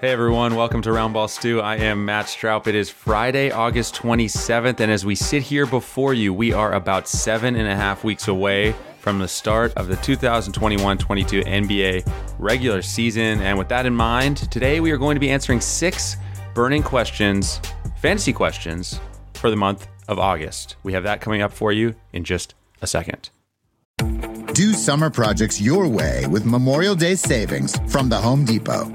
Hey everyone, welcome to Roundball Stew. I am Matt Stroup. It is Friday, August 27th, and as we sit here before you, we are about seven and a half weeks away from the start of the 2021 22 NBA regular season. And with that in mind, today we are going to be answering six burning questions, fantasy questions, for the month of August. We have that coming up for you in just a second. Do summer projects your way with Memorial Day savings from the Home Depot.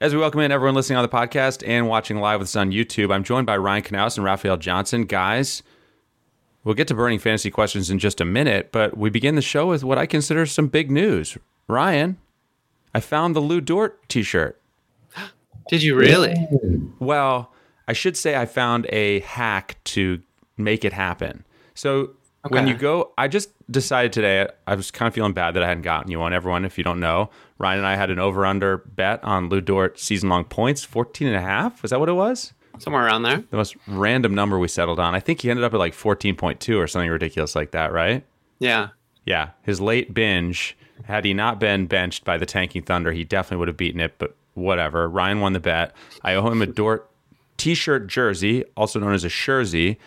As we welcome in everyone listening on the podcast and watching live with us on YouTube, I'm joined by Ryan Knaus and Raphielle Johnson. Guys, we'll get to burning fantasy questions in just a minute, but we begin the show with what I consider some big news. Ryan, I found the Lu Dort t shirt. Did you really? Well, I should say I found a hack to make it happen. So when you go, I just decided today, I was kind of feeling bad that I hadn't gotten you one. Everyone, if you don't know, Ryan and I had an over under bet on Lu Dort season long points, 14 and a half. Was that what it was? Somewhere around there. The most random number we settled on. I think he ended up at like 14.2 or something ridiculous like that, right? Yeah. Yeah. His late binge, had he not been benched by the tanking Thunder, he definitely would have beaten it, but whatever. Ryan won the bet. I owe him a Dort t shirt jersey, also known as a jersey.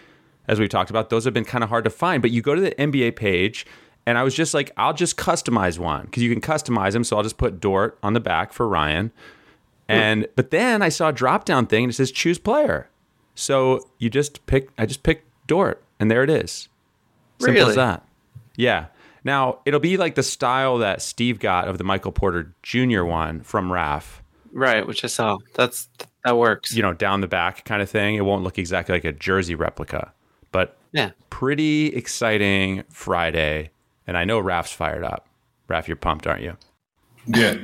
As we talked about, those have been kind of hard to find, but you go to the NBA page, and I was just like, I'll just customize one because you can customize them. So I'll just put Dort on the back for Ryan. Hmm. And but then I saw a drop down thing and it says choose player. So you just pick I just picked Dort and there it is. Simple Really? as that. Yeah. Now it'll be like the style that Steve got of the Michael Porter Jr. one from Raf. Right, which I saw. That's that works. You know, down the back kind of thing. It won't look exactly like a jersey replica, but Yeah. pretty exciting Friday. And I know Raf's fired up. Raf, you're pumped, aren't you? Yeah,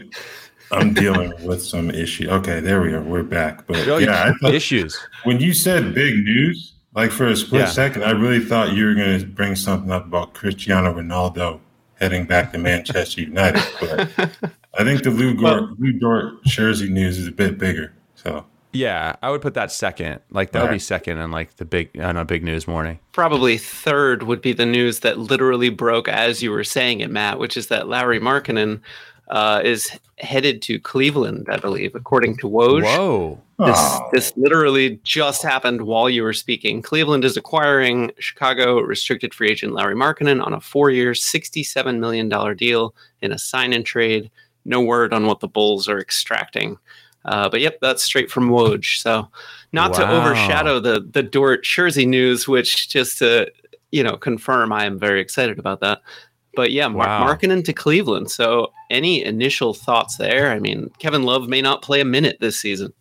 I'm dealing with some issue. Okay, there we are. We're back. But Oh, yeah, I thought, Issues. when you said big news, like for a split Yeah. second, I really thought you were going to bring something up about Cristiano Ronaldo heading back to Manchester United. But I think the Lu Dort, Lu Dort jersey news is a bit bigger. So Yeah, I would put that second. Like that would be second and like the big on a big news morning. Probably third would be the news that literally broke as you were saying it, Matt, which is that Lauri Markkanen uh, is headed to Cleveland, I believe, according to Woj. Whoa. This, Oh. this literally just happened while you were speaking. Cleveland is acquiring Chicago restricted free agent Lauri Markkanen on a four-year, $67 million deal in a sign-and trade. No word on what the Bulls are extracting. Uh, but yep, that's straight from Woj. So not to overshadow the the Dort Jersey news, which just to you know confirm I am very excited about that. But yeah, Mar- Wow. Markkanen to Cleveland. So any initial thoughts there? I mean, Kevin Love may not play a minute this season.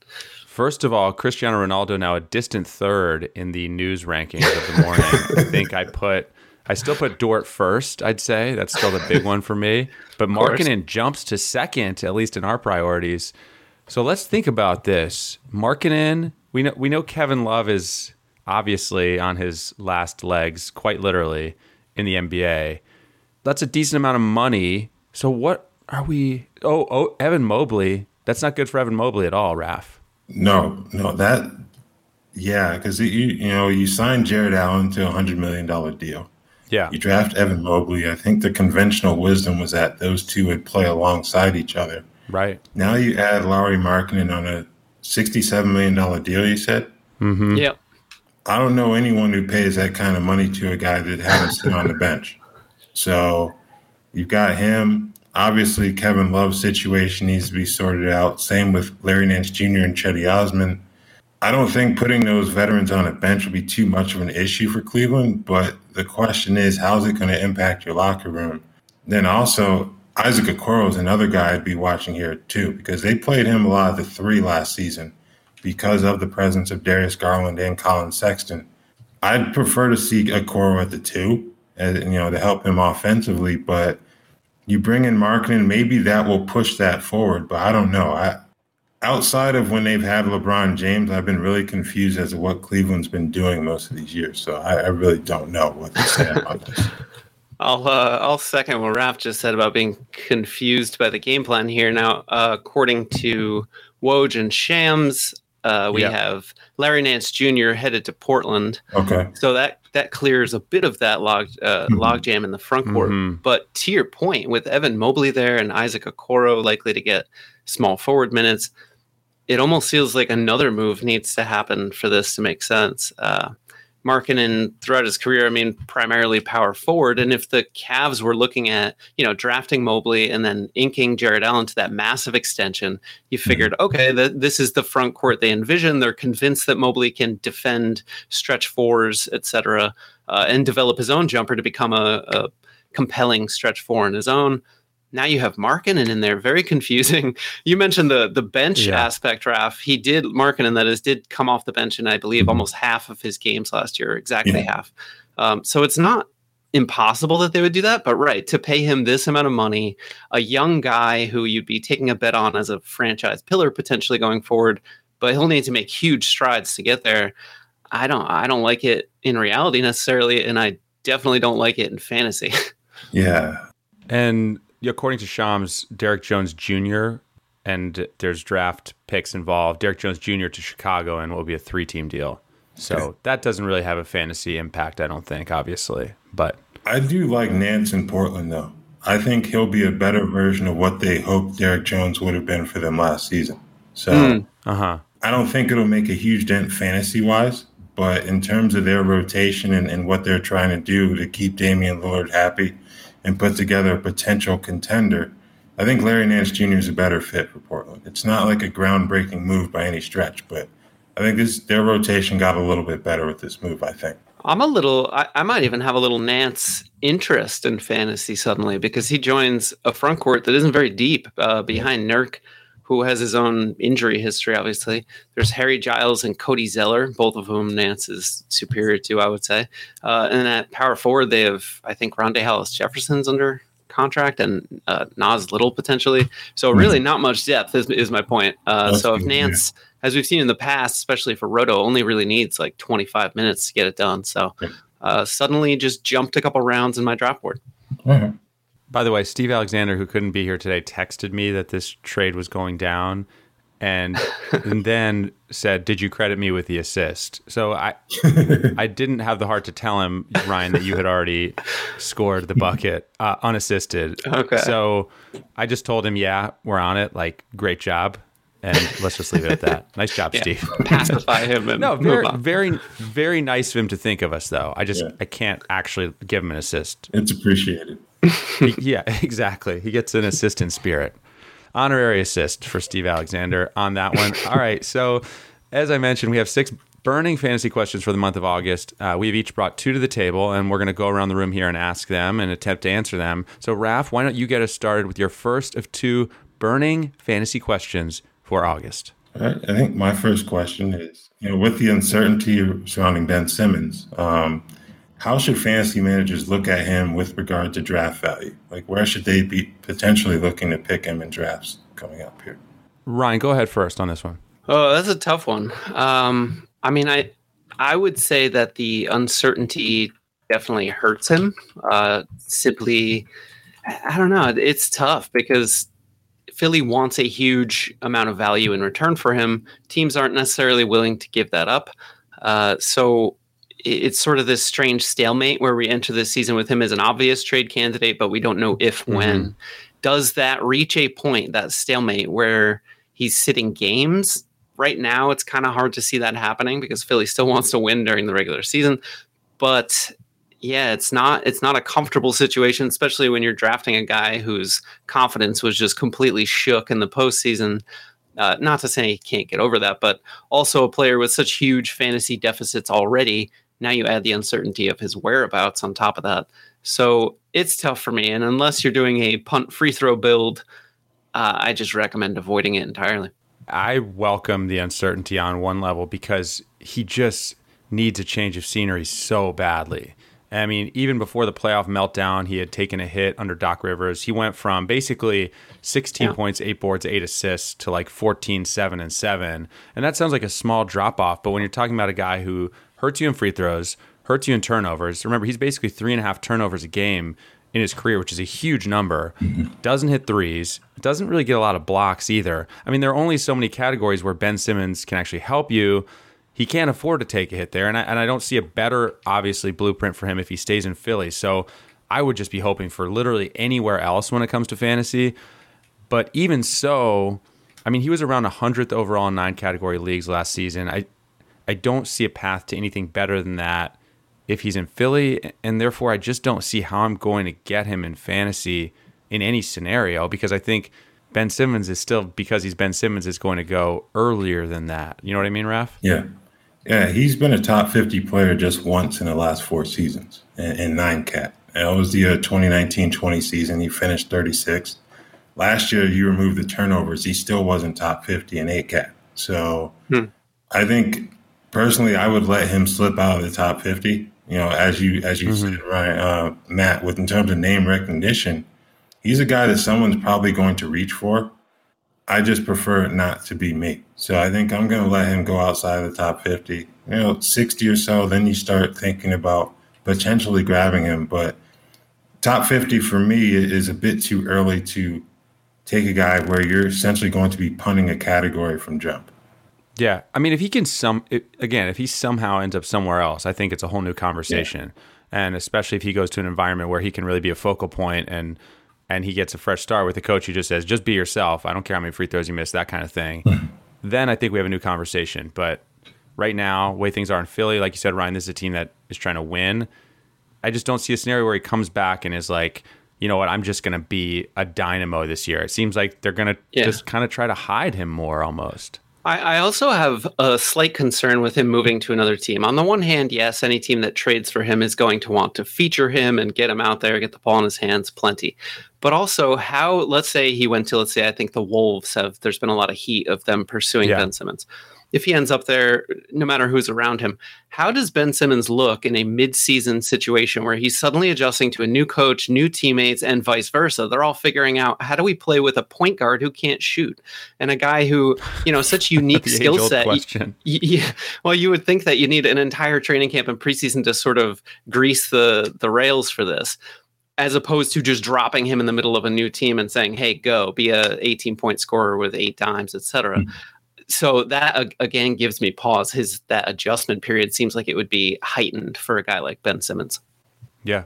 First of all, Cristiano Ronaldo now a distant third in the news rankings of the morning. I think I put, I still put Dort first. I'd say that's still the big one for me. But. Markkanen jumps to second, at least in our priorities. So let's think about this. Markkanen, we know we know Kevin Love is obviously on his last legs, quite literally, in the NBA. That's a decent amount of money. So what are we? Oh, oh, Evan Mobley. That's not good for Evan Mobley at all, Raf. No, no, that yeah, because you you know you signed Jarrett Allen to a hundred million dollar deal. Yeah. You draft Evan Mobley. I think the conventional wisdom was that those two would play alongside each other. Right. Now you add Lauri Markkanen on a sixty-seven million dollar deal. You said mm-hmm. Yeah. I don't know anyone who pays that kind of money to a guy that haven't sit on the bench. So you've got him. Obviously, Kevin Love's situation needs to be sorted out. Same with Larry Nance Jr. and Cedi Osman. I don't think putting those veterans on a bench will be too much of an issue for Cleveland, but the question is, how's it going to impact your locker room? Then also, Isaac Okoro is another guy I'd be watching here too, because they played him a lot of the three last season because of the presence of Darius Garland and Collin Sexton. I'd prefer to see Okoro at the two, and you know, to help him offensively. But you bring in Markkanen, maybe that will push that forward. But I don't know. I outside of when they've had LeBron James, I've been really confused as to what Cleveland's been doing most of these years. So I, I really don't know what to say about this. I'll uh, I'll second what Raf just said about being confused by the game plan here. Now, uh, according to Woj and Shams, uh, we Yeah. have Larry Nance Jr. headed to Portland, Okay. so that that clears a bit of that log uh, Mhm. logjam in the front court. Mhm. But to your point, with Evan Mobley there and Isaac Okoro likely to get small forward minutes, it almost feels like another move needs to happen for this to make sense. Uh, Markkanen throughout his career, I mean, primarily power forward. And if the Cavs were looking at, you know, drafting Mobley and then inking Jarrett Allen to that massive extension, you figured, okay, th- this is the front court they envision. They're convinced that Mobley can defend stretch fours, et cetera, uh, and develop his own jumper to become a, a compelling stretch four in his own. Now you have Markkanen in there, very confusing. You mentioned the the bench Yeah. aspect, Raf. He did Markkanen, that is, did come off the bench in I believe almost half of his games last year, exactly Yeah. half. Um, so it's not impossible that they would do that, but right to pay him this amount of money, a young guy who you'd be taking a bet on as a franchise pillar potentially going forward, but he'll need to make huge strides to get there. I don't I don't like it in reality necessarily, and I definitely don't like it in fantasy. Yeah. And according to Shams, Derrick Jones Jr. and there's draft picks involved. Derrick Jones Jr. to Chicago and will be a three-team deal. So Okay. that doesn't really have a fantasy impact, I don't think, obviously. But I do like Nance in Portland, though. I think he'll be a better version of what they hoped Derrick Jones would have been for them last season. So Hmm. uh huh. I don't think it'll make a huge dent fantasy wise, but in terms of their rotation and, and what they're trying to do to keep Damian Lillard happy and put together a potential contender, I think Larry Nance Jr. is a better fit for Portland. It's not like a groundbreaking move by any stretch, but I think this their rotation got a little bit better with this move, I think. I'm a little, I, I might even have a little Nance interest in fantasy suddenly because he joins a front court that isn't very deep uh, behind Nurk, who has his own injury history, obviously. There's Harry Giles and Cody Zeller, both of whom Nance is superior to, I would say. Uh, and at power forward, they have, I think, Rondae Hollis Jefferson's under contract and uh, Nas Little potentially. So really not much depth is, is my point. Uh, so if good, yeah. Nance, as we've seen in the past, especially for Roto, only really needs like 25 minutes to get it done. So uh, suddenly just jumped a couple rounds in my draft board. By the way, Steve Alexander, who couldn't be here today, texted me that this trade was going down, and and then said, "Did you credit me with the assist?" So I I didn't have the heart to tell him, Ryan, that you had already scored the bucket uh, unassisted. Okay. So I just told him, "Yeah, we're on it. Like, great job." And let's just leave it at that. Nice job, Yeah. Steve. Pacify him and No, very, very, very nice of him to think of us, though. I just, Yeah. I can't actually give him an assist. It's appreciated. He- yeah, exactly. He gets an assistant spirit. Honorary assist for Steve Alexander on that one. All right. So, as I mentioned, we have six burning fantasy questions for the month of August. Uh, we've each brought two to the table, and we're going to go around the room here and ask them and attempt to answer them. So, Raf, why don't you get us started with your first of two burning fantasy questions for August? All right. I think my first question is, you know, with the uncertainty surrounding Ben Simmons, um, how should fantasy managers look at him with regard to draft value? Like, where should they be potentially looking to pick him in drafts coming up here? Ryan, go ahead first on this one. Oh, that's a tough one. Um, I mean, I I would say that the uncertainty definitely hurts him. Uh, simply, I don't know. It's tough because Philly wants a huge amount of value in return for him. Teams aren't necessarily willing to give that up. Uh, so it's sort of this strange stalemate where we enter this season with him as an obvious trade candidate, but we don't know if mm-hmm. when. Does that reach a point, that stalemate, where he's sitting games right now it's kind of hard to see that happening because Philly still wants to win during the regular season. But yeah, it's not it's not a comfortable situation, especially when you're drafting a guy whose confidence was just completely shook in the postseason. Uh, not to say he can't get over that, but also a player with such huge fantasy deficits already. Now you add the uncertainty of his whereabouts on top of that. So it's tough for me. And unless you're doing a punt free throw build, uh, I just recommend avoiding it entirely. I welcome the uncertainty on one level because he just needs a change of scenery so badly. I mean, even before the playoff meltdown, he had taken a hit under Doc Rivers. He went from basically 16 yeah. points, 8 boards, 8 assists to like 14, 7, and 7. And that sounds like a small drop off. But when you're talking about a guy who hurts you in free throws, hurts you in turnovers, remember, he's basically three and a half turnovers a game in his career, which is a huge number. Mm-hmm. Doesn't hit threes. Doesn't really get a lot of blocks either. I mean, there are only so many categories where Ben Simmons can actually help you. He can't afford to take a hit there, and I, and I don't see a better, obviously, blueprint for him if he stays in Philly. So I would just be hoping for literally anywhere else when it comes to fantasy. But even so, I mean, he was around 100th overall in nine category leagues last season. I I don't see a path to anything better than that if he's in Philly, and therefore I just don't see how I'm going to get him in fantasy in any scenario because I think Ben Simmons is still because he's Ben Simmons is going to go earlier than that. You know what I mean, Raf? Yeah. Yeah, he's been a top 50 player just once in the last four seasons in, in nine cat. It was the 2019 20 season. He finished 36. Last year, you removed the turnovers. He still wasn't top 50 in eight cat. So hmm. I think personally, I would let him slip out of the top 50 you know, as you as you mm-hmm. said, right, uh, Matt, with in terms of name recognition, he's a guy that someone's probably going to reach for. I just prefer it not to be me. So I think I'm going to let him go outside of the top 50, you know, 60 or so. Then you start thinking about potentially grabbing him. But top 50 for me is a bit too early to take a guy where you're essentially going to be punting a category from jump. Yeah, I mean, if he can some again, if he somehow ends up somewhere else, I think it's a whole new conversation. Yeah. And especially if he goes to an environment where he can really be a focal point and and he gets a fresh start with a coach who just says, "Just be yourself. I don't care how many free throws you miss, that kind of thing." then I think we have a new conversation. But right now, way things are in Philly, like you said, Ryan, this is a team that is trying to win. I just don't see a scenario where he comes back and is like, you know what, I'm just going to be a dynamo this year. It seems like they're going to yeah. just kind of try to hide him more almost. I, I also have a slight concern with him moving to another team. On the one hand, yes, any team that trades for him is going to want to feature him and get him out there, get the ball in his hands, plenty. But also, how, let's say he went to, let's say, I think the Wolves have, there's been a lot of heat of them pursuing yeah. Ben Simmons if he ends up there, no matter who's around him, how does Ben Simmons look in a mid-season situation where he's suddenly adjusting to a new coach, new teammates, and vice versa? They're all figuring out how do we play with a point guard who can't shoot and a guy who, you know, such unique skill set. Yeah, well, you would think that you need an entire training camp and preseason to sort of grease the the rails for this as opposed to just dropping him in the middle of a new team and saying, "Hey, go be a 18 point scorer with eight dimes, etc." Mm-hmm so that again gives me pause. His that adjustment period seems like it would be heightened for a guy like Ben Simmons. Yeah,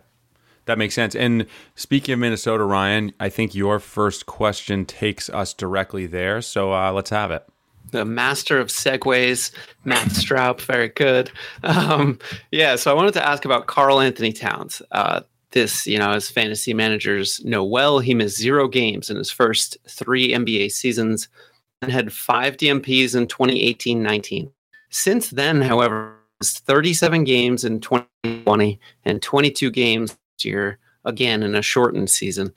that makes sense. And speaking of Minnesota, Ryan, I think your first question takes us directly there. So uh, let's have it. The master of segues, Matt Stroup, very good. Um, yeah, so I wanted to ask about Karl-Anthony Towns. Uh, this, you know, as fantasy managers know well, he missed zero games in his first three NBA seasons had five DNPs in 2018 19. Since then, however, 37 games in 2020 and 22 games this year, again in a shortened season.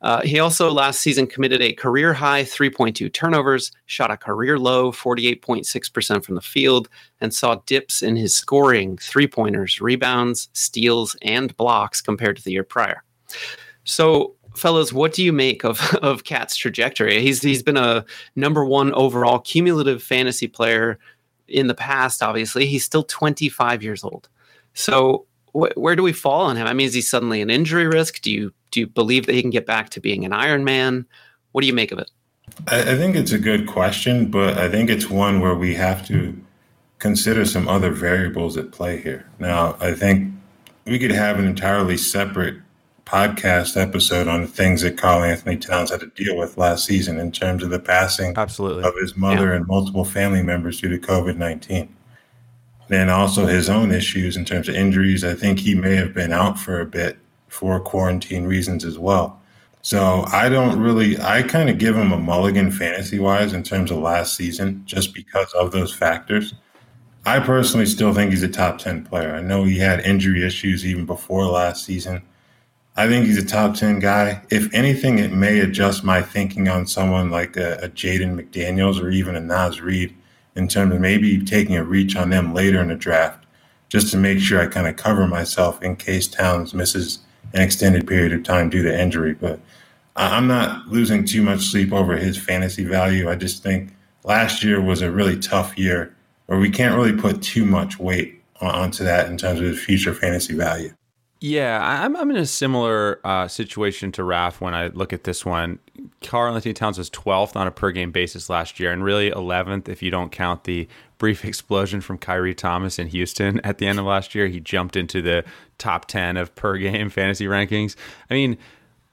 Uh, he also last season committed a career high 3.2 turnovers, shot a career low 48.6% from the field, and saw dips in his scoring, three pointers, rebounds, steals, and blocks compared to the year prior. So, fellas, what do you make of, of KAT's trajectory? He's he's been a number one overall cumulative fantasy player in the past. Obviously, he's still 25 years old. So, wh- where do we fall on him? I mean, is he suddenly an injury risk? Do you do you believe that he can get back to being an Iron Man? What do you make of it? I, I think it's a good question, but I think it's one where we have to consider some other variables at play here. Now, I think we could have an entirely separate podcast episode on the things that Karl-Anthony Towns had to deal with last season in terms of the passing Absolutely. of his mother Yeah. and multiple family members due to COVID 19. Then also his own issues in terms of injuries. I think he may have been out for a bit for quarantine reasons as well. So I don't really, I kind of give him a mulligan fantasy wise in terms of last season just because of those factors. I personally still think he's a top 10 player. I know he had injury issues even before last season. I think he's a top 10 guy. If anything, it may adjust my thinking on someone like a, a Jaden McDaniels or even a Naz Reid in terms of maybe taking a reach on them later in the draft just to make sure I kind of cover myself in case Towns misses an extended period of time due to injury. But I'm not losing too much sleep over his fantasy value. I just think last year was a really tough year where we can't really put too much weight onto that in terms of his future fantasy value. Yeah, I'm I'm in a similar uh, situation to Raf when I look at this one. Karl Anthony Towns was 12th on a per game basis last year, and really 11th if you don't count the brief explosion from Khyri Thomas in Houston at the end of last year. He jumped into the top 10 of per game fantasy rankings. I mean,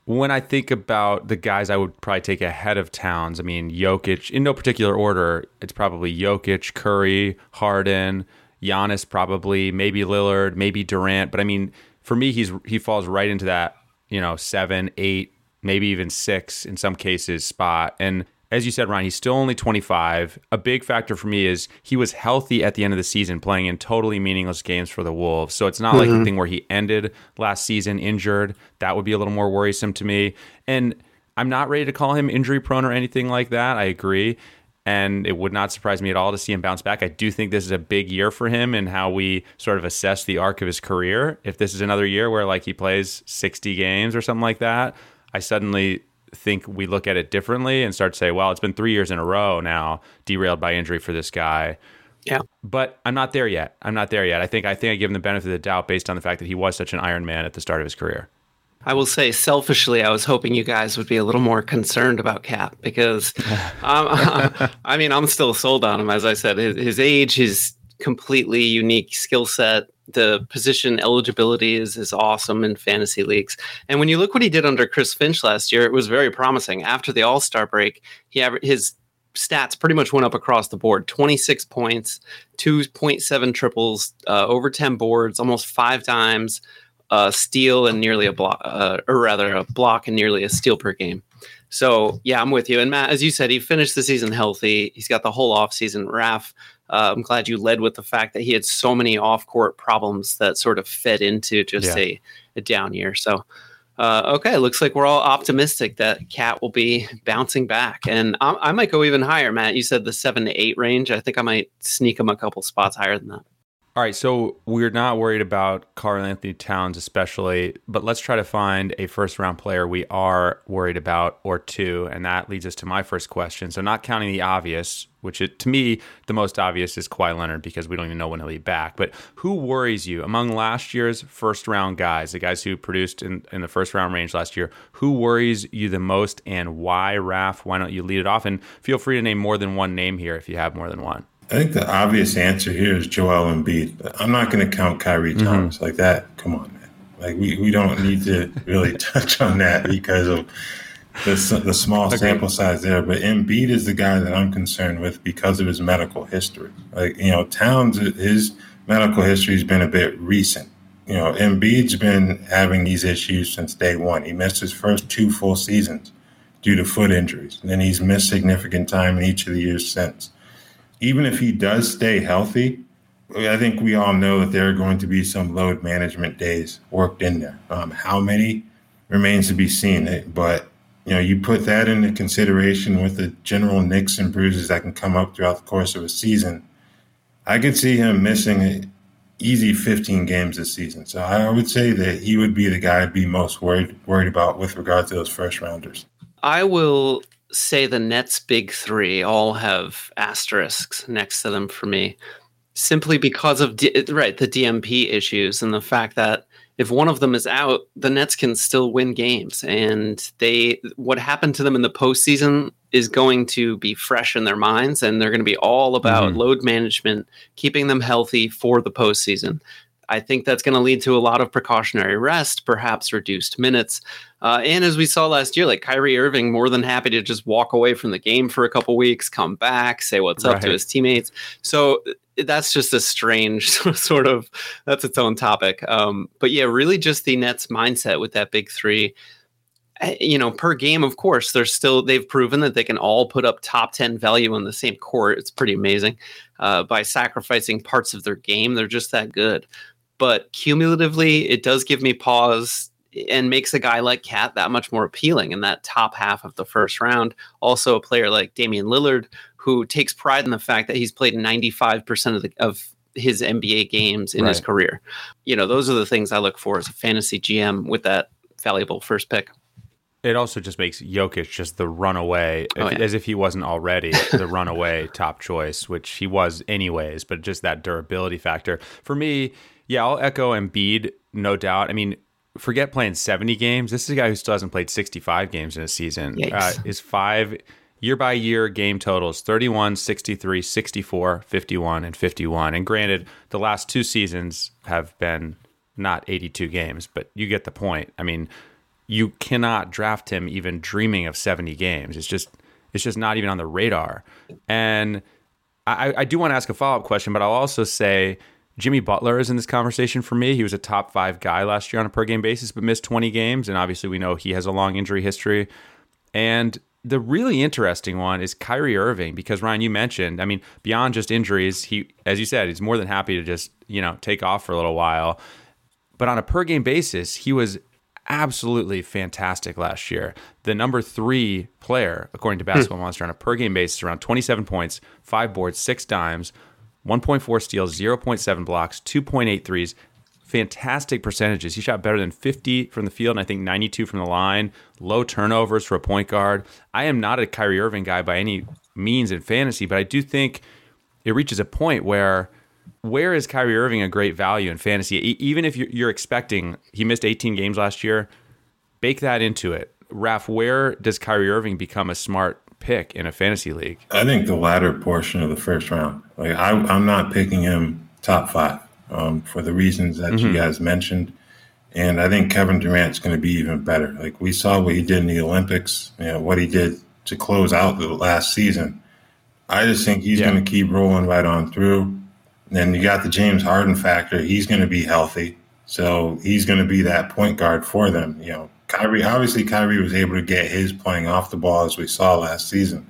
when I think about the guys I would probably take ahead of Towns, I mean, Jokic, in no particular order, it's probably Jokic, Curry, Harden, Giannis, probably, maybe Lillard, maybe Durant. But I mean, for me, he's he falls right into that, you know, seven, eight, maybe even six in some cases spot. And as you said, Ryan, he's still only 25. A big factor for me is he was healthy at the end of the season, playing in totally meaningless games for the Wolves. So it's not like mm-hmm. the thing where he ended last season injured. That would be a little more worrisome to me. And I'm not ready to call him injury prone or anything like that. I agree. And it would not surprise me at all to see him bounce back. I do think this is a big year for him and how we sort of assess the arc of his career. If this is another year where like he plays 60 games or something like that, I suddenly think we look at it differently and start to say, well, it's been three years in a row now derailed by injury for this guy. Yeah. But I'm not there yet. I'm not there yet. I think I think I give him the benefit of the doubt based on the fact that he was such an Iron Man at the start of his career. I will say selfishly, I was hoping you guys would be a little more concerned about KAT because, um, I mean, I'm still sold on him. As I said, his, his age, his completely unique skill set, the position eligibility is is awesome in fantasy leagues. And when you look what he did under Chris Finch last year, it was very promising. After the All Star break, he aver- his stats pretty much went up across the board 26 points 2.7 triples uh, over 10 boards almost five times a steal and nearly a block, uh, or rather a block and nearly a steal per game. So yeah, I'm with you. And Matt, as you said, he finished the season healthy. He's got the whole offseason. Raf, uh, I'm glad you led with the fact that he had so many off-court problems that sort of fed into just Yeah. a, a down year. So uh, okay, looks like we're all optimistic that KAT will be bouncing back, and I, I might go even higher. Matt, you said the seven to eight range. I think I might sneak him a couple spots higher than that. All right, so we're not worried about Karl Anthony Towns, especially, but let's try to find a first round player we are worried about or two. And that leads us to my first question. So, not counting the obvious, which it, to me, the most obvious is Kawhi Leonard because we don't even know when he'll be back. But who worries you among last year's first round guys, the guys who produced in, in the first round range last year? Who worries you the most and why, Raf? Why don't you lead it off? And feel free to name more than one name here if you have more than one. I think the obvious answer here is Joel Embiid. I'm not going to count Khyri mm-hmm. Thomas like that. Come on, man. Like we, we don't need to really touch on that because of the, the small sample size there. But Embiid is the guy that I'm concerned with because of his medical history. Like you know, Towns his medical history has been a bit recent. You know, Embiid's been having these issues since day one. He missed his first two full seasons due to foot injuries, and then he's missed significant time in each of the years since even if he does stay healthy, I think we all know that there are going to be some load management days worked in there. Um, how many remains to be seen, but you know, you put that into consideration with the general nicks and bruises that can come up throughout the course of a season. I could see him missing easy 15 games this season. So I would say that he would be the guy I'd be most worried worried about with regard to those first rounders. I will say the Nets' big three all have asterisks next to them for me, simply because of D- right the DNP issues and the fact that if one of them is out, the Nets can still win games. And they what happened to them in the postseason is going to be fresh in their minds, and they're going to be all about mm-hmm. load management, keeping them healthy for the postseason. I think that's going to lead to a lot of precautionary rest, perhaps reduced minutes. Uh, and as we saw last year, like Kyrie Irving, more than happy to just walk away from the game for a couple weeks, come back, say what's right. up to his teammates. So that's just a strange sort of that's its own topic. Um, but yeah, really just the Nets mindset with that big three. Eh, you know, per game, of course, they're still they've proven that they can all put up top ten value on the same court. It's pretty amazing. Uh, by sacrificing parts of their game, they're just that good. But cumulatively, it does give me pause and makes a guy like KAT that much more appealing in that top half of the first round. Also, a player like Damian Lillard, who takes pride in the fact that he's played 95% of, the, of his NBA games in right. his career. You know, those are the things I look for as a fantasy GM with that valuable first pick. It also just makes Jokic just the runaway, oh, yeah. as if he wasn't already the runaway top choice, which he was anyways. But just that durability factor for me, yeah, I'll echo Embiid, no doubt. I mean, forget playing seventy games. This is a guy who still hasn't played sixty-five games in a season. Uh, is five year by year game totals 31, 63, 64, 51, and 51. And granted, the last two seasons have been not 82 games, but you get the point. I mean, you cannot draft him even dreaming of 70 games. It's just it's just not even on the radar. And I, I do want to ask a follow up question, but I'll also say Jimmy Butler is in this conversation for me. He was a top five guy last year on a per game basis, but missed 20 games. And obviously, we know he has a long injury history. And the really interesting one is Kyrie Irving because Ryan, you mentioned, I mean, beyond just injuries, he, as you said, he's more than happy to just you know take off for a little while. But on a per game basis, he was absolutely fantastic last year. The number three player, according to hmm. Basketball Monster, on a per game basis, around 27 points, five boards, six dimes, 1.4 steals, 0.7 blocks, 2.8 threes, fantastic percentages. He shot better than 50 from the field, and I think 92 from the line. Low turnovers for a point guard. I am not a Kyrie Irving guy by any means in fantasy, but I do think it reaches a point where where is Kyrie Irving a great value in fantasy? even if you're expecting he missed 18 games last year, bake that into it. Raf, where does Kyrie Irving become a smart pick in a fantasy league? I think the latter portion of the first round. Like I, I'm not picking him top five um, for the reasons that mm-hmm. you guys mentioned. And I think Kevin Durant's going to be even better. Like we saw what he did in the Olympics, you know, what he did to close out the last season. I just think he's yeah. going to keep rolling right on through. Then you got the James Harden factor. He's going to be healthy. So he's going to be that point guard for them. You know, Kyrie, obviously, Kyrie was able to get his playing off the ball as we saw last season.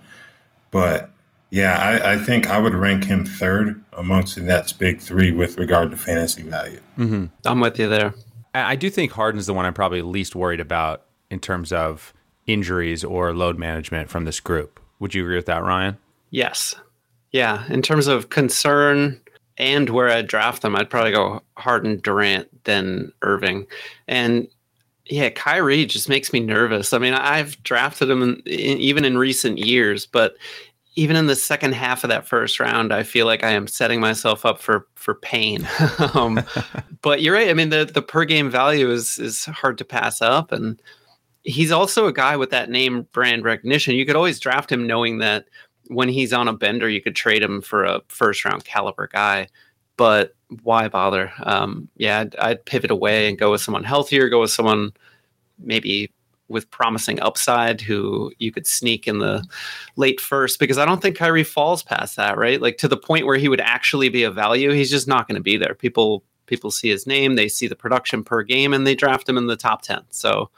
But yeah, I, I, think I would rank him third amongst the Nets' big three with regard to fantasy value. Mm-hmm. I'm with you there. I do think Harden's the one I'm probably least worried about in terms of injuries or load management from this group. Would you agree with that, Ryan? Yes. Yeah. In terms of concern and where I'd draft them, I'd probably go Harden, Durant, then Irving. And yeah, Kyrie just makes me nervous. I mean, I've drafted him in, in, even in recent years, but even in the second half of that first round, I feel like I am setting myself up for for pain. um, but you're right. I mean, the the per game value is is hard to pass up, and he's also a guy with that name brand recognition. You could always draft him knowing that when he's on a bender, you could trade him for a first round caliber guy. But why bother? Um, yeah, I'd, I'd pivot away and go with someone healthier. Go with someone maybe with promising upside who you could sneak in the late first because I don't think Kyrie falls past that, right? Like to the point where he would actually be a value, he's just not going to be there. People people see his name, they see the production per game and they draft him in the top 10. So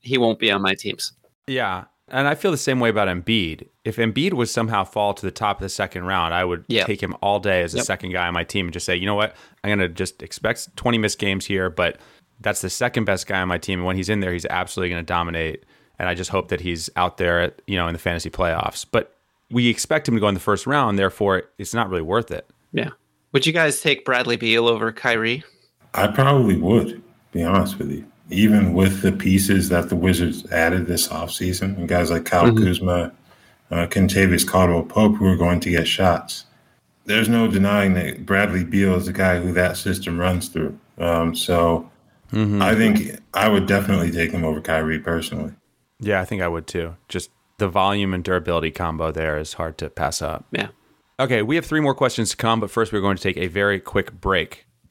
he won't be on my teams. Yeah. And I feel the same way about Embiid. If Embiid would somehow fall to the top of the second round, I would Yep. take him all day as a Yep. second guy on my team and just say, you know what? I'm going to just expect 20 missed games here, but that's the second best guy on my team. And when he's in there, he's absolutely going to dominate. And I just hope that he's out there, at, you know, in the fantasy playoffs. But we expect him to go in the first round. Therefore, it's not really worth it. Yeah. Would you guys take Bradley Beal over Kyrie? I probably would, be honest with you. Even with the pieces that the Wizards added this offseason, and guys like Kyle Kuzma, uh, Kentavious Caldwell Pope, who are going to get shots. There's no denying that Bradley Beal is the guy who that system runs through. Um, so I think I would definitely take him over Kyrie personally. Yeah, I think I would too. Just the volume and durability combo there is hard to pass up. Yeah. Okay, we have three more questions to come, but first we're going to take a very quick break.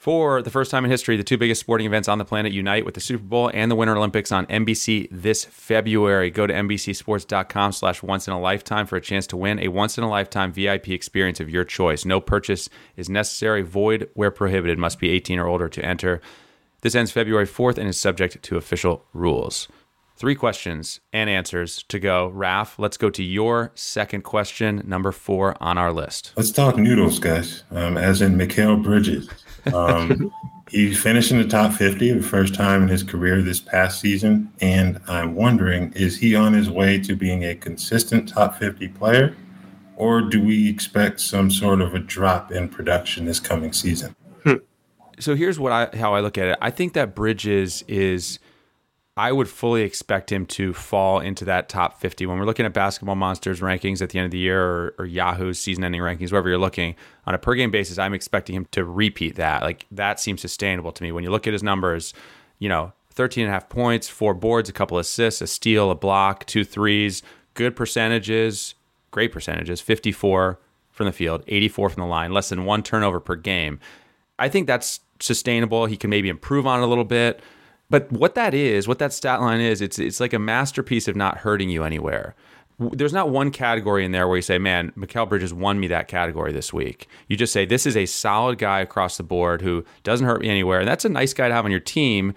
For the first time in history, the two biggest sporting events on the planet unite with the Super Bowl and the Winter Olympics on NBC this February. Go to NBCSports.com slash once in a lifetime for a chance to win a once in a lifetime VIP experience of your choice. No purchase is necessary, void where prohibited, must be 18 or older to enter. This ends February 4th and is subject to official rules. Three questions and answers to go. Raf, let's go to your second question, number four on our list. Let's talk noodles, guys, um, as in Mikal Bridges. Um, he finished in the top 50 the first time in his career this past season. And I'm wondering, is he on his way to being a consistent top 50 player? Or do we expect some sort of a drop in production this coming season? so here's what I how I look at it. I think that Bridges is I would fully expect him to fall into that top 50 when we're looking at basketball monsters rankings at the end of the year or, or Yahoo's season ending rankings, wherever you're looking on a per game basis. I'm expecting him to repeat that. Like that seems sustainable to me. When you look at his numbers, you know, 13 and a half points, four boards, a couple assists, a steal, a block, two threes, good percentages, great percentages, 54 from the field, 84 from the line, less than one turnover per game. I think that's sustainable. He can maybe improve on it a little bit. But what that is, what that stat line is, it's it's like a masterpiece of not hurting you anywhere. There's not one category in there where you say, "Man, Mikal Bridges won me that category this week." You just say, "This is a solid guy across the board who doesn't hurt me anywhere," and that's a nice guy to have on your team.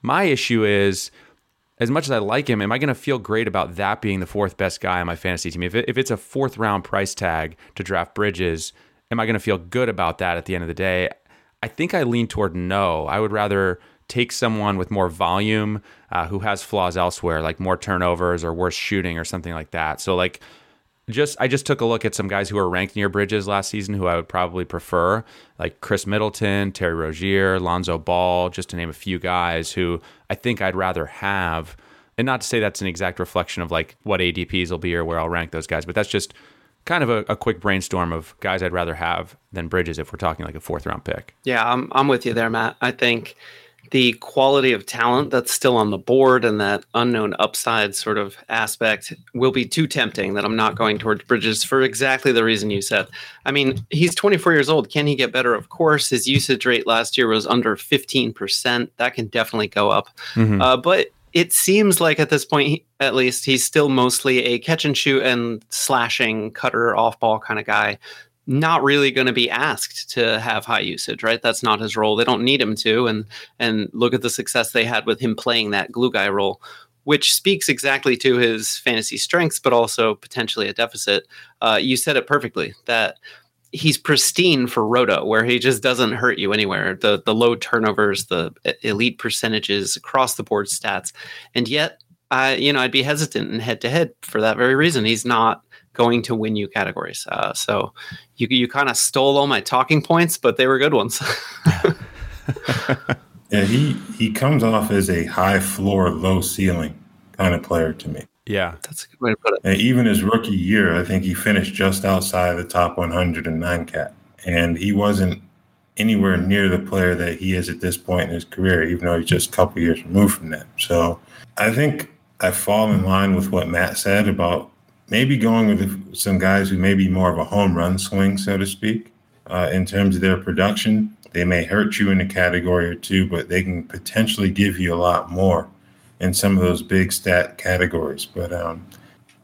My issue is, as much as I like him, am I going to feel great about that being the fourth best guy on my fantasy team? If, it, if it's a fourth round price tag to draft Bridges, am I going to feel good about that at the end of the day? I think I lean toward no. I would rather take someone with more volume uh, who has flaws elsewhere, like more turnovers or worse shooting or something like that. So, like, just I just took a look at some guys who were ranked near Bridges last season who I would probably prefer, like Khris Middleton, Terry Rozier, Lonzo Ball, just to name a few guys who I think I'd rather have. And not to say that's an exact reflection of like what ADPs will be or where I'll rank those guys, but that's just kind of a, a quick brainstorm of guys I'd rather have than Bridges if we're talking like a fourth round pick. Yeah, I'm I'm with you there, Matt. I think the quality of talent that's still on the board and that unknown upside sort of aspect will be too tempting that I'm not going towards Bridges for exactly the reason you said. I mean, he's 24 years old. Can he get better? Of course. His usage rate last year was under 15%. That can definitely go up. Mm-hmm. Uh, but it seems like at this point, at least, he's still mostly a catch and shoot and slashing cutter off ball kind of guy not really going to be asked to have high usage, right? That's not his role. They don't need him to. And and look at the success they had with him playing that glue guy role, which speaks exactly to his fantasy strengths, but also potentially a deficit. Uh, you said it perfectly that he's pristine for roto, where he just doesn't hurt you anywhere. The the low turnovers, the elite percentages across the board stats, and yet, I you know I'd be hesitant in head to head for that very reason. He's not going to win you categories. Uh, so you you kind of stole all my talking points, but they were good ones. yeah, he he comes off as a high floor, low ceiling kind of player to me. Yeah, that's a good way to put it. And even his rookie year, I think he finished just outside the top 109 cat, and he wasn't anywhere near the player that he is at this point in his career, even though he's just a couple years removed from that. So I think I fall in line with what Matt said about maybe going with some guys who may be more of a home run swing, so to speak, uh, in terms of their production. They may hurt you in a category or two, but they can potentially give you a lot more in some of those big stat categories. But um,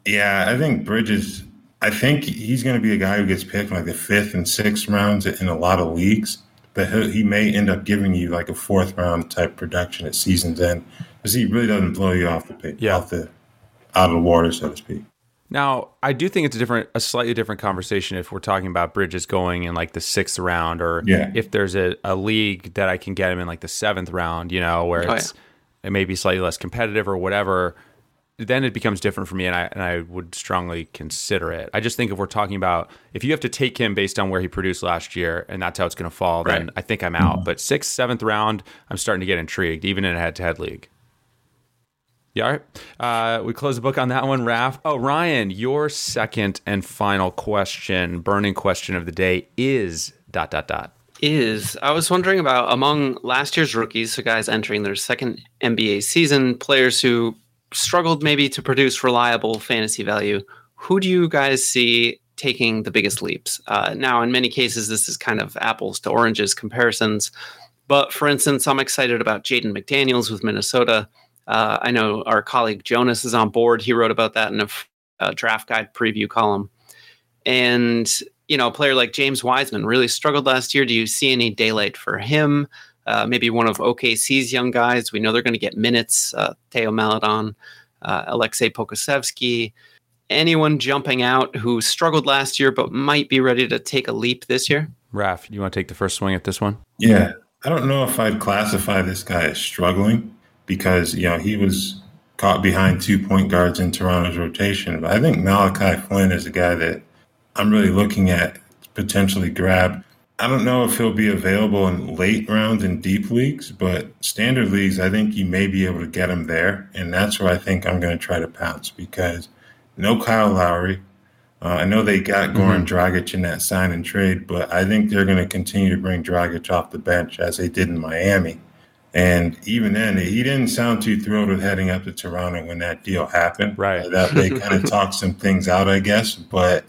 yeah, I think Bridges. I think he's going to be a guy who gets picked like the fifth and sixth rounds in a lot of leagues. But he may end up giving you like a fourth round type production at season's end because he really doesn't blow you off the yeah. off the out of the water, so to speak. Now, I do think it's a different, a slightly different conversation if we're talking about Bridges going in like the sixth round, or yeah. if there's a, a league that I can get him in like the seventh round, you know, where oh, it's yeah. it may be slightly less competitive or whatever. Then it becomes different for me, and I and I would strongly consider it. I just think if we're talking about if you have to take him based on where he produced last year, and that's how it's going to fall, right. then I think I'm out. Mm-hmm. But sixth, seventh round, I'm starting to get intrigued, even in a head-to-head league. All right. Uh, we close the book on that one, Raf. Oh, Ryan, your second and final question, burning question of the day is dot dot dot. Is I was wondering about among last year's rookies, so guys entering their second NBA season, players who struggled maybe to produce reliable fantasy value. Who do you guys see taking the biggest leaps? Uh, now, in many cases, this is kind of apples to oranges comparisons. But for instance, I'm excited about Jaden McDaniels with Minnesota. Uh, I know our colleague Jonas is on board. He wrote about that in a, a draft guide preview column. And, you know, a player like James Wiseman really struggled last year. Do you see any daylight for him? Uh, maybe one of OKC's young guys. We know they're going to get minutes. Uh, Theo Maledon, uh, Aleksej Pokusevski. Anyone jumping out who struggled last year but might be ready to take a leap this year? Raf, do you want to take the first swing at this one? Yeah. I don't know if I'd classify this guy as struggling because you know he was caught behind two point guards in Toronto's rotation. But I think Malachi Flynn is a guy that I'm really looking at potentially grab. I don't know if he'll be available in late rounds in deep leagues, but standard leagues, I think you may be able to get him there. And that's where I think I'm going to try to pounce because no Kyle Lowry. Uh, I know they got Goran mm-hmm. Dragic in that sign and trade, but I think they're going to continue to bring Dragic off the bench as they did in Miami. And even then, he didn't sound too thrilled with heading up to Toronto when that deal happened. Right. Uh, that they kind of talked some things out, I guess. But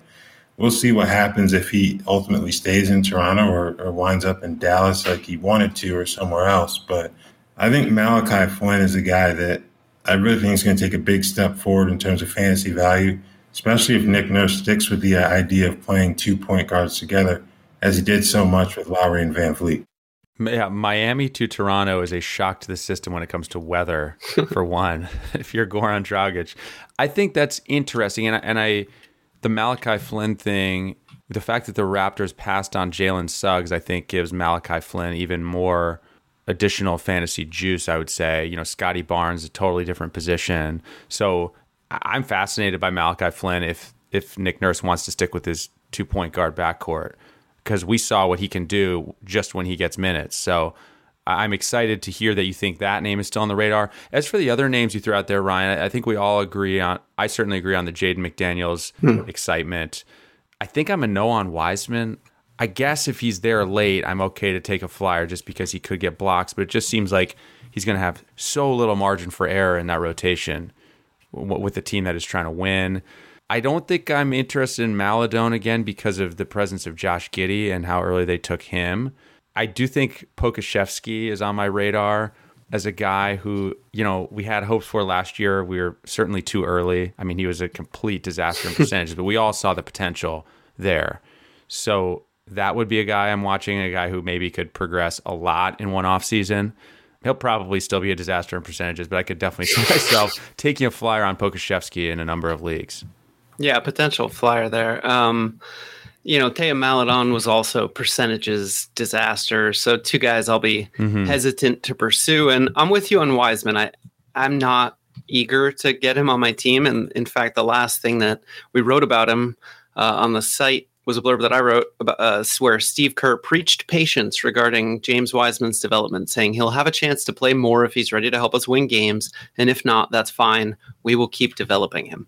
we'll see what happens if he ultimately stays in Toronto or, or winds up in Dallas like he wanted to or somewhere else. But I think Malachi Flynn is a guy that I really think is going to take a big step forward in terms of fantasy value, especially if Nick Nurse sticks with the idea of playing two point guards together, as he did so much with Lowry and VanVleet. Yeah, Miami to Toronto is a shock to the system when it comes to weather. for one, if you're Goran Dragic, I think that's interesting, and I, and I, the Malachi Flynn thing, the fact that the Raptors passed on Jalen Suggs, I think gives Malachi Flynn even more additional fantasy juice. I would say, you know, Scottie Barnes a totally different position, so I'm fascinated by Malachi Flynn. If if Nick Nurse wants to stick with his two point guard backcourt because we saw what he can do just when he gets minutes. So I'm excited to hear that you think that name is still on the radar. As for the other names you threw out there, Ryan, I think we all agree on. I certainly agree on the Jaden McDaniels hmm. excitement. I think I'm a no on Wiseman. I guess if he's there late, I'm okay to take a flyer just because he could get blocks, but it just seems like he's going to have so little margin for error in that rotation with a team that is trying to win. I don't think I'm interested in Maledon again because of the presence of Josh Giddey and how early they took him. I do think Pokusevski is on my radar as a guy who, you know, we had hopes for last year. We were certainly too early. I mean, he was a complete disaster in percentages, but we all saw the potential there. So that would be a guy I'm watching, a guy who maybe could progress a lot in one off season. He'll probably still be a disaster in percentages, but I could definitely see myself taking a flyer on Pokusevski in a number of leagues. Yeah, potential flyer there. Um, you know, Theo Maledon was also percentages disaster. So two guys I'll be mm-hmm. hesitant to pursue. And I'm with you on Wiseman. I I'm not eager to get him on my team. And in fact, the last thing that we wrote about him uh, on the site was a blurb that I wrote about uh, where Steve Kerr preached patience regarding James Wiseman's development, saying he'll have a chance to play more if he's ready to help us win games, and if not, that's fine. We will keep developing him.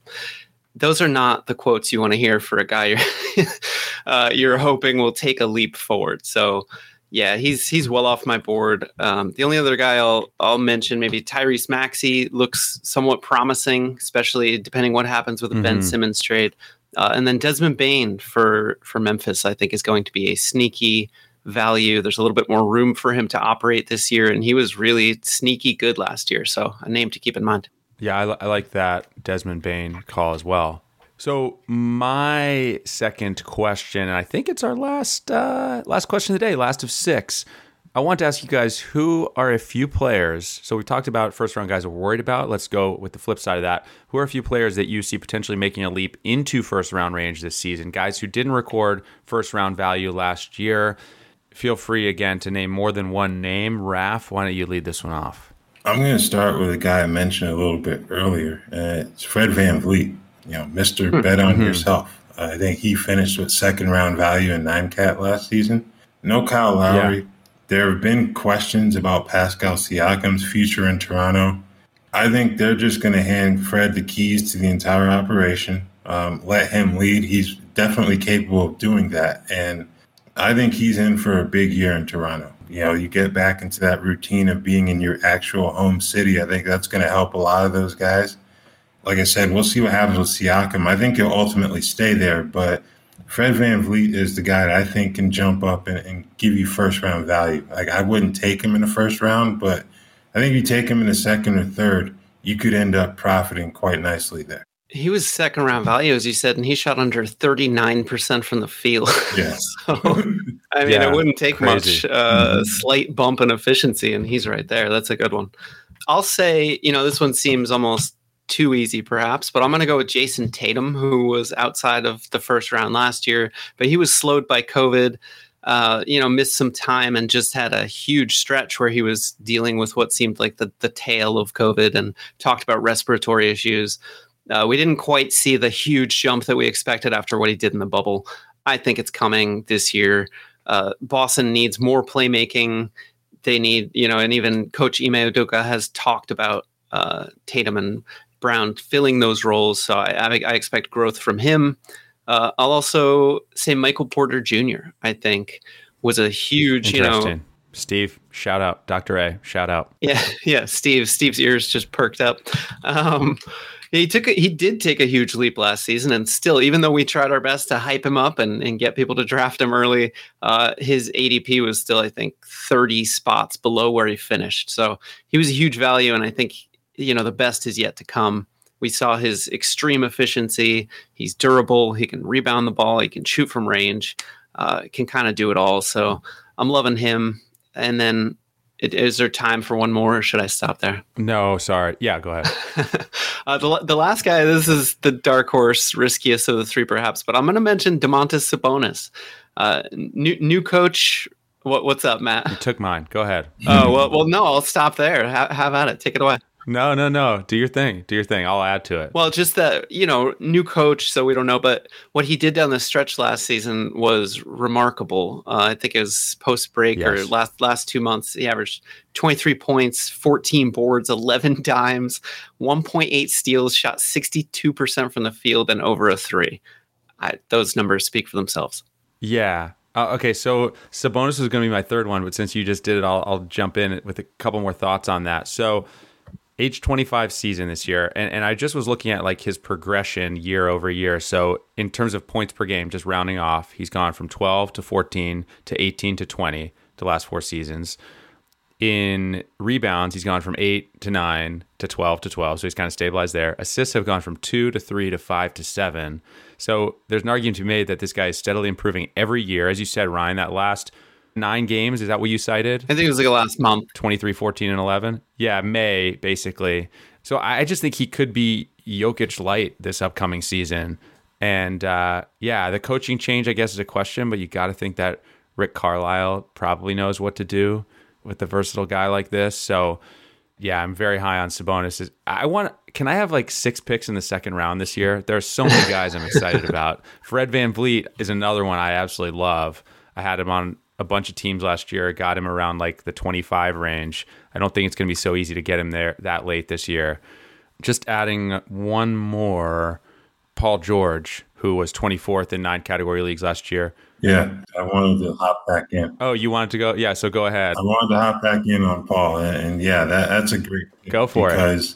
Those are not the quotes you want to hear for a guy you're, uh, you're hoping will take a leap forward. So, yeah, he's he's well off my board. Um, the only other guy I'll I'll mention maybe Tyrese Maxey looks somewhat promising, especially depending what happens with the mm-hmm. Ben Simmons trade. Uh, and then Desmond Bane for for Memphis, I think, is going to be a sneaky value. There's a little bit more room for him to operate this year, and he was really sneaky good last year. So a name to keep in mind. Yeah, I, I like that Desmond Bane call as well. So my second question, and I think it's our last uh, last question of the day, last of six. I want to ask you guys who are a few players. So we talked about first round guys we're worried about. Let's go with the flip side of that. Who are a few players that you see potentially making a leap into first round range this season? Guys who didn't record first round value last year. Feel free again to name more than one name. Raf, why don't you lead this one off? I'm going to start with a guy I mentioned a little bit earlier. Uh, it's Fred VanVleet, you know, Mr. Hmm. Bet on mm-hmm. Yourself. I think he finished with second round value in nine cat last season. No Kyle Lowry. Yeah there have been questions about Pascal Siakam's future in Toronto. I think they're just going to hand Fred the keys to the entire operation, um, let him lead. He's definitely capable of doing that. And I think he's in for a big year in Toronto. You know, you get back into that routine of being in your actual home city. I think that's going to help a lot of those guys. Like I said, we'll see what happens with Siakam. I think he'll ultimately stay there, but Fred Van VanVleet is the guy that I think can jump up and, and, give you first round value. Like I wouldn't take him in the first round, but I think if you take him in the second or third, you could end up profiting quite nicely there. He was second round value, as you said, and he shot under 39% from the field. Yes. so, I mean, yeah, it wouldn't take crazy. much uh, mm-hmm. slight bump in efficiency, and he's right there. That's a good one. I'll say, you know, this one seems almost too easy, perhaps, but I'm going to go with Jayson Tatum, who was outside of the first round last year, but he was slowed by COVID. Uh, you know, missed some time and just had a huge stretch where he was dealing with what seemed like the the tail of COVID and talked about respiratory issues. Uh, we didn't quite see the huge jump that we expected after what he did in the bubble. I think it's coming this year. Uh, Boston needs more playmaking. They need, you know, and even Coach Ime Udoka has talked about uh, Tatum and Brown filling those roles. So I, I expect growth from him. Uh, I'll also say Michael Porter Jr. I think was a huge, you know. Steve, shout out. Dr. A, shout out. Yeah, yeah. Steve, Steve's ears just perked up. Um, he took a, he did take a huge leap last season, and still, even though we tried our best to hype him up and, and get people to draft him early, uh, his ADP was still, I think, 30 spots below where he finished. So he was a huge value, and I think you know the best is yet to come. We saw his extreme efficiency. He's durable. He can rebound the ball. He can shoot from range. Uh, can kind of do it all. So I'm loving him. And then, is there time for one more, or should I stop there? No, sorry. Yeah, go ahead. uh, the the last guy. This is the dark horse, riskiest of the three, perhaps. But I'm going to mention Domantas Sabonis, uh, new new coach. What, what's up, Matt? You took mine. Go ahead. Oh well, well, no. I'll stop there. Have, have at it. Take it away. No, no, no. Do your thing. Do your thing. I'll add to it. Well, just that, you know, new coach, so we don't know, but what he did down the stretch last season was remarkable. Uh, I think it was post break yes. or last last two months. He averaged 23 points, 14 boards, 11 dimes, 1.8 steals, shot 62% from the field and over a three. I, those numbers speak for themselves. Yeah. Uh, okay, so Sabonis was going to be my third one, but since you just did it, I'll, I'll jump in with a couple more thoughts on that. So, age 25 season this year, and, and I just was looking at like his progression year over year. So, in terms of points per game, just rounding off, he's gone from 12 to 14 to 18 to 20 the last four seasons. In rebounds, he's gone from eight to nine to 12 to 12. So he's kind of stabilized there. Assists have gone from two to three to five to seven. So there's an argument to be made that this guy is steadily improving every year. As you said, Ryan, that last nine games, is that what you cited? I think it was like last month 23, 14, and 11. Yeah, May, basically. So I just think he could be Jokic light this upcoming season. And uh, yeah, the coaching change, I guess, is a question, but you got to think that Rick Carlisle probably knows what to do with a versatile guy like this. So yeah, I'm very high on Sabonis. I want can I have like six picks in the second round this year? There are so many guys I'm excited about. Fred Van VanVleet is another one I absolutely love. I had him on a bunch of teams last year, got him around like the 25 range. I don't think it's going to be so easy to get him there that late this year. Just adding one more Paul George, who was 24th in nine category leagues last year. Yeah, I wanted to hop back in. Oh, you wanted to go? Yeah, so go ahead. I wanted to hop back in on Paul, and, and yeah, that, that's a great go for because it. Because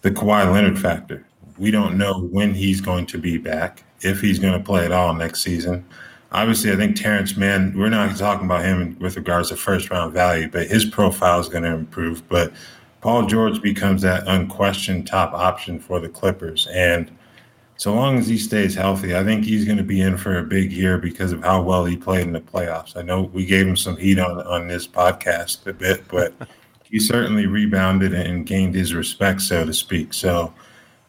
the Kawhi Leonard factor. We don't know when he's going to be back, if he's going to play at all next season. Obviously, I think Terance Mann. We're not talking about him with regards to first round value, but his profile is going to improve. But Paul George becomes that unquestioned top option for the Clippers, and so long as he stays healthy, I think he's going to be in for a big year because of how well he played in the playoffs. I know we gave him some heat on on this podcast a bit, but he certainly rebounded and gained his respect, so to speak. So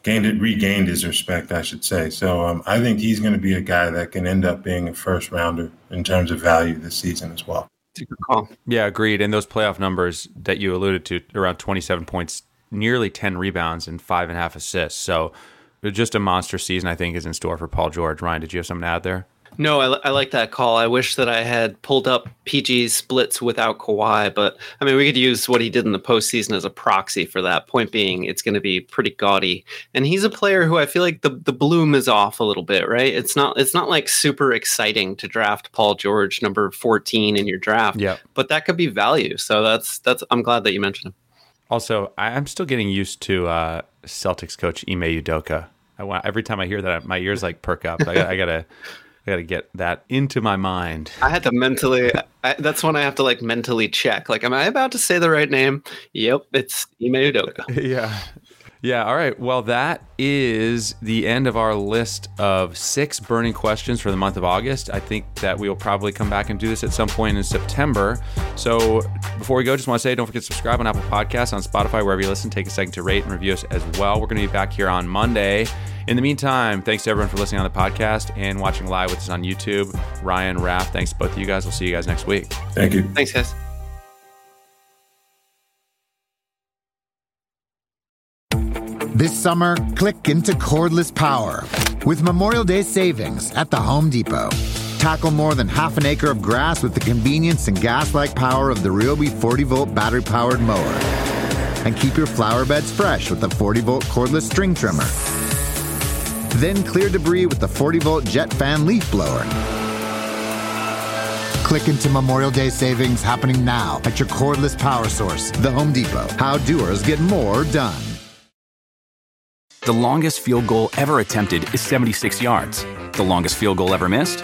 gained it, regained his respect, I should say. So um, I think he's going to be a guy that can end up being a first rounder in terms of value this season as well. Good call. Yeah, agreed. And those playoff numbers that you alluded to, around 27 points, nearly 10 rebounds, and five and a half assists. So just a monster season, I think, is in store for Paul George. Ryan, did you have something to add there? No, I, I like that call. I wish that I had pulled up PG's splits without Kawhi, but I mean, we could use what he did in the postseason as a proxy for that. Point being, it's going to be pretty gaudy, and he's a player who I feel like the the bloom is off a little bit, right? It's not it's not like super exciting to draft Paul George number fourteen in your draft, yeah. But that could be value. So that's that's I'm glad that you mentioned him. Also, I'm still getting used to uh, Celtics coach Ime Udoka. I want every time I hear that, my ears like perk up. I, I gotta, I gotta get that into my mind. I had to mentally. I, that's when I have to like mentally check. Like, am I about to say the right name? Yep, it's Ime Udoka. yeah, yeah. All right. Well, that is the end of our list of six burning questions for the month of August. I think that we will probably come back and do this at some point in September. So before we go, just want to say don't forget to subscribe on Apple Podcasts, on Spotify, wherever you listen. Take a second to rate and review us as well. We're going to be back here on Monday. In the meantime, thanks to everyone for listening on the podcast and watching live with us on YouTube. Ryan, Raf, thanks to both of you guys. We'll see you guys next week. Thank you. Thanks, guys. This summer, click into cordless power with Memorial Day savings at the Home Depot. Tackle more than half an acre of grass with the convenience and gas like power of the Ryobi 40 volt battery powered mower. And keep your flower beds fresh with the 40 volt cordless string trimmer. Then clear debris with the 40 volt jet fan leaf blower. Click into Memorial Day savings happening now at your cordless power source, the Home Depot. How doers get more done. The longest field goal ever attempted is 76 yards. The longest field goal ever missed?